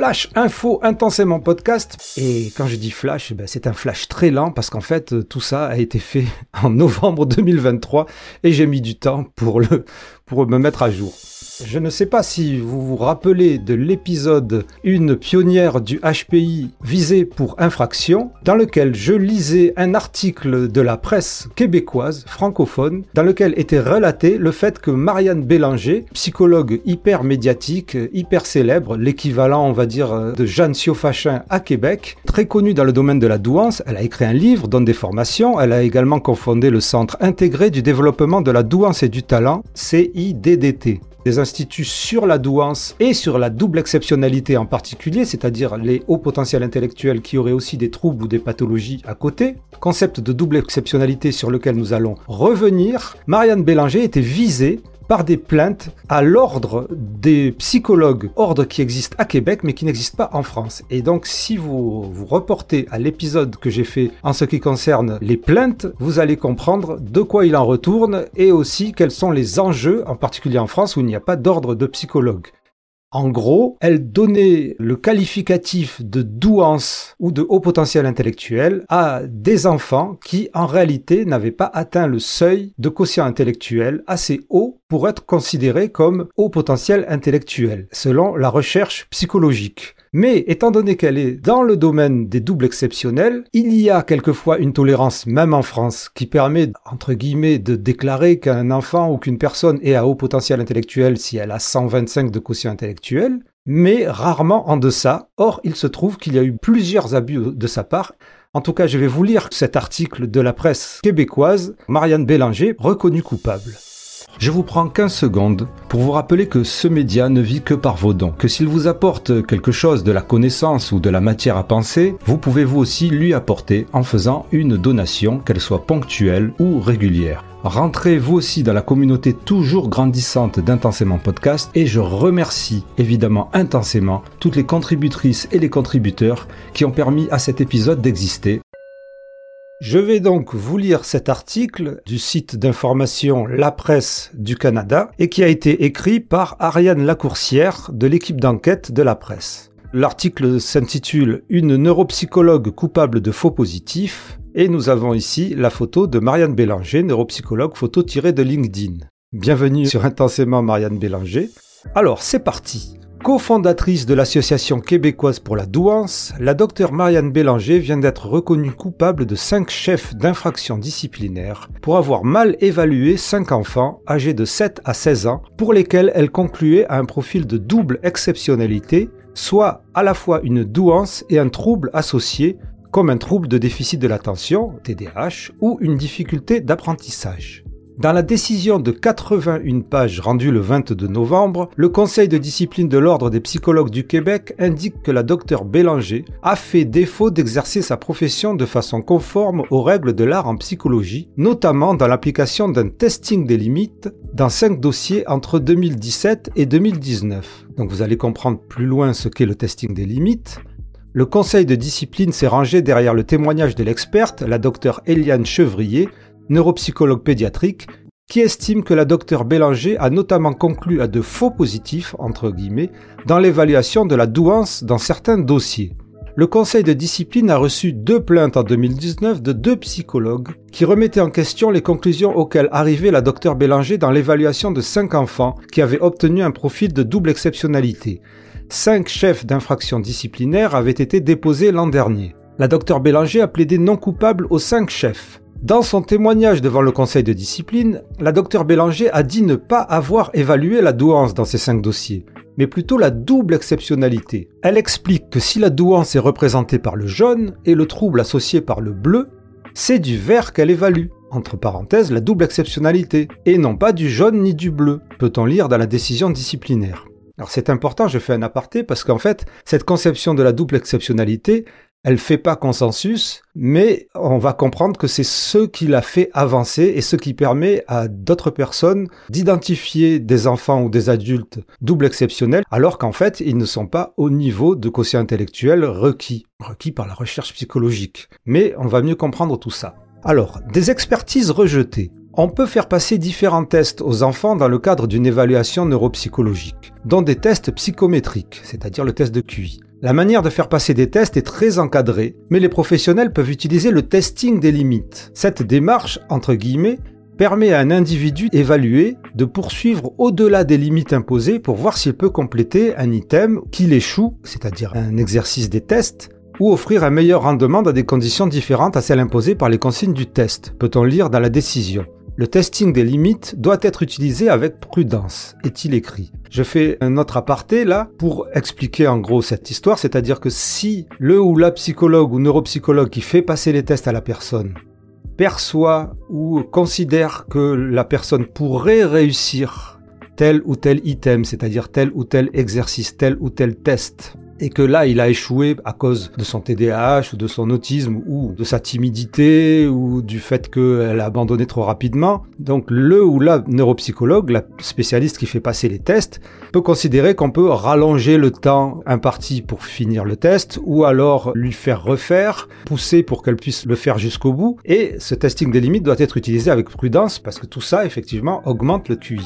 Flash Info intensément podcast. Et quand je dis flash, ben c'est un flash très lent parce qu'en fait tout ça a été fait en novembre 2023 et j'ai mis du temps pour le pour me mettre à jour. Je ne sais pas si vous vous rappelez de l'épisode Une pionnière du HPI visée pour infraction, dans lequel je lisais un article de la presse québécoise francophone, dans lequel était relaté le fait que Marianne Bélanger, psychologue hyper médiatique, hyper célèbre, l'équivalent on va dire de Jeanne Siofachin à Québec, très connue dans le domaine de la douance, elle a écrit un livre, donne des formations, elle a également confondé le Centre intégré du développement de la douance et du talent, CIDDT des instituts sur la douance et sur la double exceptionnalité en particulier, c'est-à-dire les hauts potentiels intellectuels qui auraient aussi des troubles ou des pathologies à côté. Concept de double exceptionnalité sur lequel nous allons revenir. Marianne Bélanger était visée par des plaintes à l'ordre des psychologues, ordre qui existe à Québec mais qui n'existe pas en France. Et donc si vous vous reportez à l'épisode que j'ai fait en ce qui concerne les plaintes, vous allez comprendre de quoi il en retourne et aussi quels sont les enjeux, en particulier en France où il n'y a pas d'ordre de psychologue. En gros, elle donnait le qualificatif de douance ou de haut potentiel intellectuel à des enfants qui, en réalité, n'avaient pas atteint le seuil de quotient intellectuel assez haut pour être considérés comme haut potentiel intellectuel, selon la recherche psychologique. Mais étant donné qu'elle est dans le domaine des doubles exceptionnels, il y a quelquefois une tolérance, même en France, qui permet, entre guillemets, de déclarer qu'un enfant ou qu'une personne est à haut potentiel intellectuel si elle a 125 de quotient intellectuel, mais rarement en deçà. Or, il se trouve qu'il y a eu plusieurs abus de sa part. En tout cas, je vais vous lire cet article de la presse québécoise, Marianne Bélanger, reconnue coupable. Je vous prends 15 secondes pour vous rappeler que ce média ne vit que par vos dons, que s'il vous apporte quelque chose de la connaissance ou de la matière à penser, vous pouvez vous aussi lui apporter en faisant une donation, qu'elle soit ponctuelle ou régulière. Rentrez vous aussi dans la communauté toujours grandissante d'Intensément Podcast et je remercie évidemment intensément toutes les contributrices et les contributeurs qui ont permis à cet épisode d'exister je vais donc vous lire cet article du site d'information La Presse du Canada et qui a été écrit par Ariane Lacourcière de l'équipe d'enquête de la presse. L'article s'intitule Une neuropsychologue coupable de faux positifs et nous avons ici la photo de Marianne Bélanger, neuropsychologue photo tirée de LinkedIn. Bienvenue sur Intensément Marianne Bélanger. Alors c'est parti. Co-fondatrice de l'Association québécoise pour la douance, la docteure Marianne Bélanger vient d'être reconnue coupable de cinq chefs d'infraction disciplinaire pour avoir mal évalué cinq enfants âgés de 7 à 16 ans pour lesquels elle concluait à un profil de double exceptionnalité, soit à la fois une douance et un trouble associé, comme un trouble de déficit de l'attention, TDAH, ou une difficulté d'apprentissage. Dans la décision de 81 pages rendue le 22 novembre, le Conseil de discipline de l'Ordre des psychologues du Québec indique que la docteure Bélanger a fait défaut d'exercer sa profession de façon conforme aux règles de l'art en psychologie, notamment dans l'application d'un testing des limites dans cinq dossiers entre 2017 et 2019. Donc vous allez comprendre plus loin ce qu'est le testing des limites. Le conseil de discipline s'est rangé derrière le témoignage de l'experte, la docteure Eliane Chevrier, neuropsychologue pédiatrique, qui estime que la docteure Bélanger a notamment conclu à de faux positifs, entre guillemets, dans l'évaluation de la douance dans certains dossiers. Le conseil de discipline a reçu deux plaintes en 2019 de deux psychologues qui remettaient en question les conclusions auxquelles arrivait la docteure Bélanger dans l'évaluation de cinq enfants qui avaient obtenu un profil de double exceptionnalité. Cinq chefs d'infraction disciplinaire avaient été déposés l'an dernier. La docteure Bélanger a plaidé non coupable aux cinq chefs. Dans son témoignage devant le conseil de discipline, la docteure Bélanger a dit ne pas avoir évalué la douance dans ces cinq dossiers, mais plutôt la double exceptionnalité. Elle explique que si la douance est représentée par le jaune et le trouble associé par le bleu, c'est du vert qu'elle évalue, entre parenthèses la double exceptionnalité, et non pas du jaune ni du bleu, peut-on lire dans la décision disciplinaire. Alors c'est important, je fais un aparté, parce qu'en fait, cette conception de la double exceptionnalité, elle fait pas consensus, mais on va comprendre que c'est ce qui l'a fait avancer et ce qui permet à d'autres personnes d'identifier des enfants ou des adultes double exceptionnels, alors qu'en fait, ils ne sont pas au niveau de quotient intellectuel requis, requis par la recherche psychologique. Mais on va mieux comprendre tout ça. Alors, des expertises rejetées. On peut faire passer différents tests aux enfants dans le cadre d'une évaluation neuropsychologique, dont des tests psychométriques, c'est-à-dire le test de QI. La manière de faire passer des tests est très encadrée, mais les professionnels peuvent utiliser le testing des limites. Cette démarche, entre guillemets, permet à un individu évalué de poursuivre au-delà des limites imposées pour voir s'il peut compléter un item qu'il échoue, c'est-à-dire un exercice des tests, ou offrir un meilleur rendement dans des conditions différentes à celles imposées par les consignes du test, peut-on lire dans la décision. Le testing des limites doit être utilisé avec prudence, est-il écrit. Je fais un autre aparté là pour expliquer en gros cette histoire, c'est-à-dire que si le ou la psychologue ou neuropsychologue qui fait passer les tests à la personne perçoit ou considère que la personne pourrait réussir tel ou tel item, c'est-à-dire tel ou tel exercice, tel ou tel test, et que là il a échoué à cause de son TDAH ou de son autisme ou de sa timidité ou du fait qu'elle a abandonné trop rapidement. Donc le ou la neuropsychologue, la spécialiste qui fait passer les tests, peut considérer qu'on peut rallonger le temps imparti pour finir le test ou alors lui faire refaire, pousser pour qu'elle puisse le faire jusqu'au bout. Et ce testing des limites doit être utilisé avec prudence parce que tout ça effectivement augmente le QI.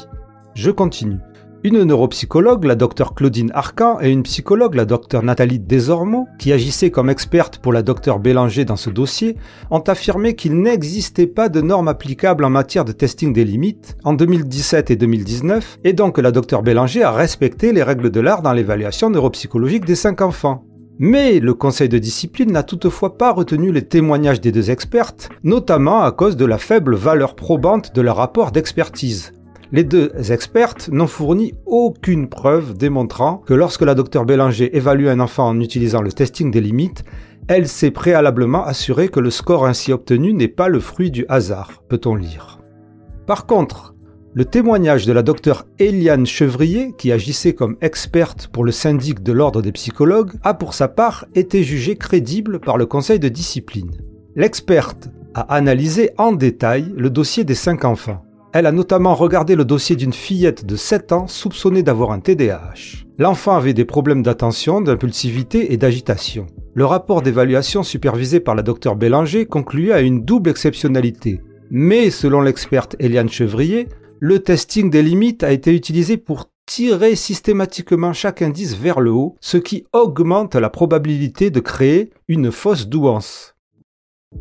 Je continue. Une neuropsychologue, la docteure Claudine Arcan, et une psychologue, la docteure Nathalie Desormeaux, qui agissaient comme expertes pour la docteure Bélanger dans ce dossier, ont affirmé qu'il n'existait pas de normes applicables en matière de testing des limites en 2017 et 2019, et donc la docteure Bélanger a respecté les règles de l'art dans l'évaluation neuropsychologique des cinq enfants. Mais le conseil de discipline n'a toutefois pas retenu les témoignages des deux expertes, notamment à cause de la faible valeur probante de leur rapport d'expertise. Les deux expertes n'ont fourni aucune preuve démontrant que lorsque la docteure Bélanger évalue un enfant en utilisant le testing des limites, elle s'est préalablement assurée que le score ainsi obtenu n'est pas le fruit du hasard, peut-on lire. Par contre, le témoignage de la docteure Eliane Chevrier, qui agissait comme experte pour le syndic de l'ordre des psychologues, a pour sa part été jugé crédible par le conseil de discipline. L'experte a analysé en détail le dossier des cinq enfants. Elle a notamment regardé le dossier d'une fillette de 7 ans soupçonnée d'avoir un TDAH. L'enfant avait des problèmes d'attention, d'impulsivité et d'agitation. Le rapport d'évaluation supervisé par la docteure Bélanger concluait à une double exceptionnalité. Mais selon l'experte Eliane Chevrier, le testing des limites a été utilisé pour tirer systématiquement chaque indice vers le haut, ce qui augmente la probabilité de créer une fausse douance.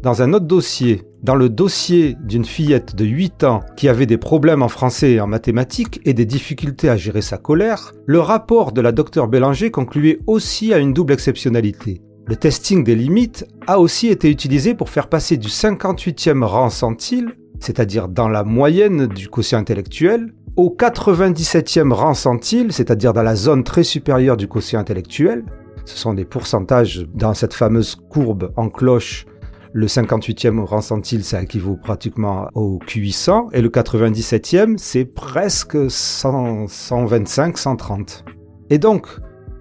Dans un autre dossier, dans le dossier d'une fillette de 8 ans qui avait des problèmes en français et en mathématiques et des difficultés à gérer sa colère, le rapport de la docteure Bélanger concluait aussi à une double exceptionnalité. Le testing des limites a aussi été utilisé pour faire passer du 58e rang centile, c'est-à-dire dans la moyenne du quotient intellectuel, au 97e rang centile, c'est-à-dire dans la zone très supérieure du quotient intellectuel. Ce sont des pourcentages dans cette fameuse courbe en cloche le 58e rang centile, ça équivaut pratiquement au Q800. Et le 97e, c'est presque 125, 130. Et donc,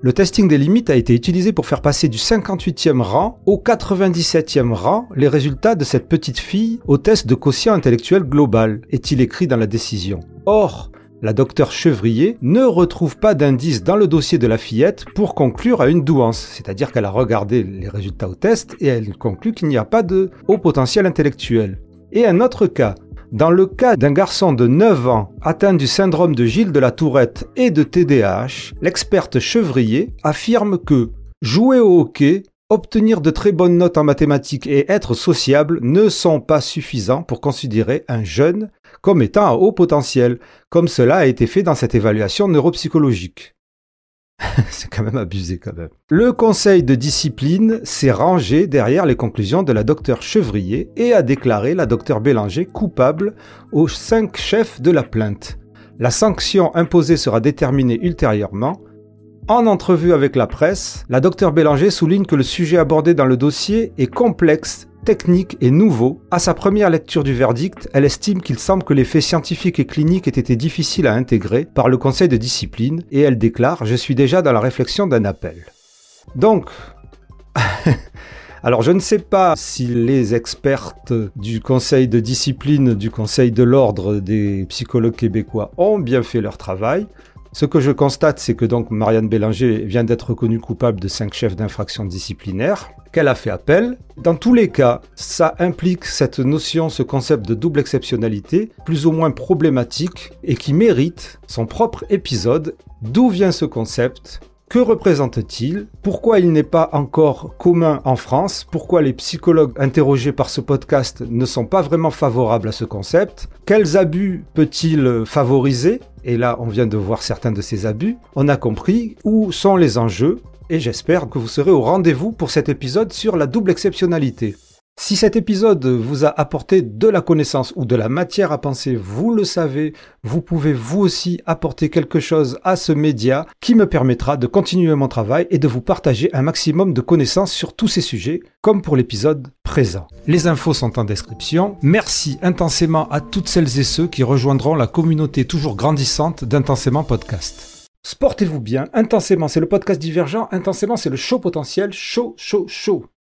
le testing des limites a été utilisé pour faire passer du 58e rang au 97e rang les résultats de cette petite fille au test de quotient intellectuel global, est-il écrit dans la décision. Or, la docteure Chevrier ne retrouve pas d'indice dans le dossier de la fillette pour conclure à une douance, c'est-à-dire qu'elle a regardé les résultats au test et elle conclut qu'il n'y a pas de haut potentiel intellectuel. Et un autre cas, dans le cas d'un garçon de 9 ans atteint du syndrome de Gilles de la Tourette et de TDAH, l'experte Chevrier affirme que jouer au hockey, obtenir de très bonnes notes en mathématiques et être sociable ne sont pas suffisants pour considérer un jeune comme étant à haut potentiel, comme cela a été fait dans cette évaluation neuropsychologique. C'est quand même abusé quand même. Le conseil de discipline s'est rangé derrière les conclusions de la docteure Chevrier et a déclaré la docteure Bélanger coupable aux cinq chefs de la plainte. La sanction imposée sera déterminée ultérieurement. En entrevue avec la presse, la docteure Bélanger souligne que le sujet abordé dans le dossier est complexe technique et nouveau, à sa première lecture du verdict, elle estime qu'il semble que les faits scientifiques et cliniques aient été difficiles à intégrer par le conseil de discipline et elle déclare Je suis déjà dans la réflexion d'un appel. Donc, alors je ne sais pas si les expertes du conseil de discipline, du conseil de l'ordre des psychologues québécois ont bien fait leur travail. Ce que je constate, c'est que donc Marianne Bélanger vient d'être reconnue coupable de cinq chefs d'infraction disciplinaire, qu'elle a fait appel. Dans tous les cas, ça implique cette notion, ce concept de double exceptionnalité, plus ou moins problématique et qui mérite son propre épisode. D'où vient ce concept? Que représente-t-il? Pourquoi il n'est pas encore commun en France? Pourquoi les psychologues interrogés par ce podcast ne sont pas vraiment favorables à ce concept? Quels abus peut-il favoriser? Et là, on vient de voir certains de ces abus. On a compris où sont les enjeux et j'espère que vous serez au rendez-vous pour cet épisode sur la double exceptionnalité. Si cet épisode vous a apporté de la connaissance ou de la matière à penser, vous le savez, vous pouvez vous aussi apporter quelque chose à ce média qui me permettra de continuer mon travail et de vous partager un maximum de connaissances sur tous ces sujets, comme pour l'épisode présent. Les infos sont en description. Merci intensément à toutes celles et ceux qui rejoindront la communauté toujours grandissante d'Intensément Podcast. Sportez-vous bien, intensément, c'est le podcast divergent, intensément, c'est le show potentiel, chaud, chaud, chaud.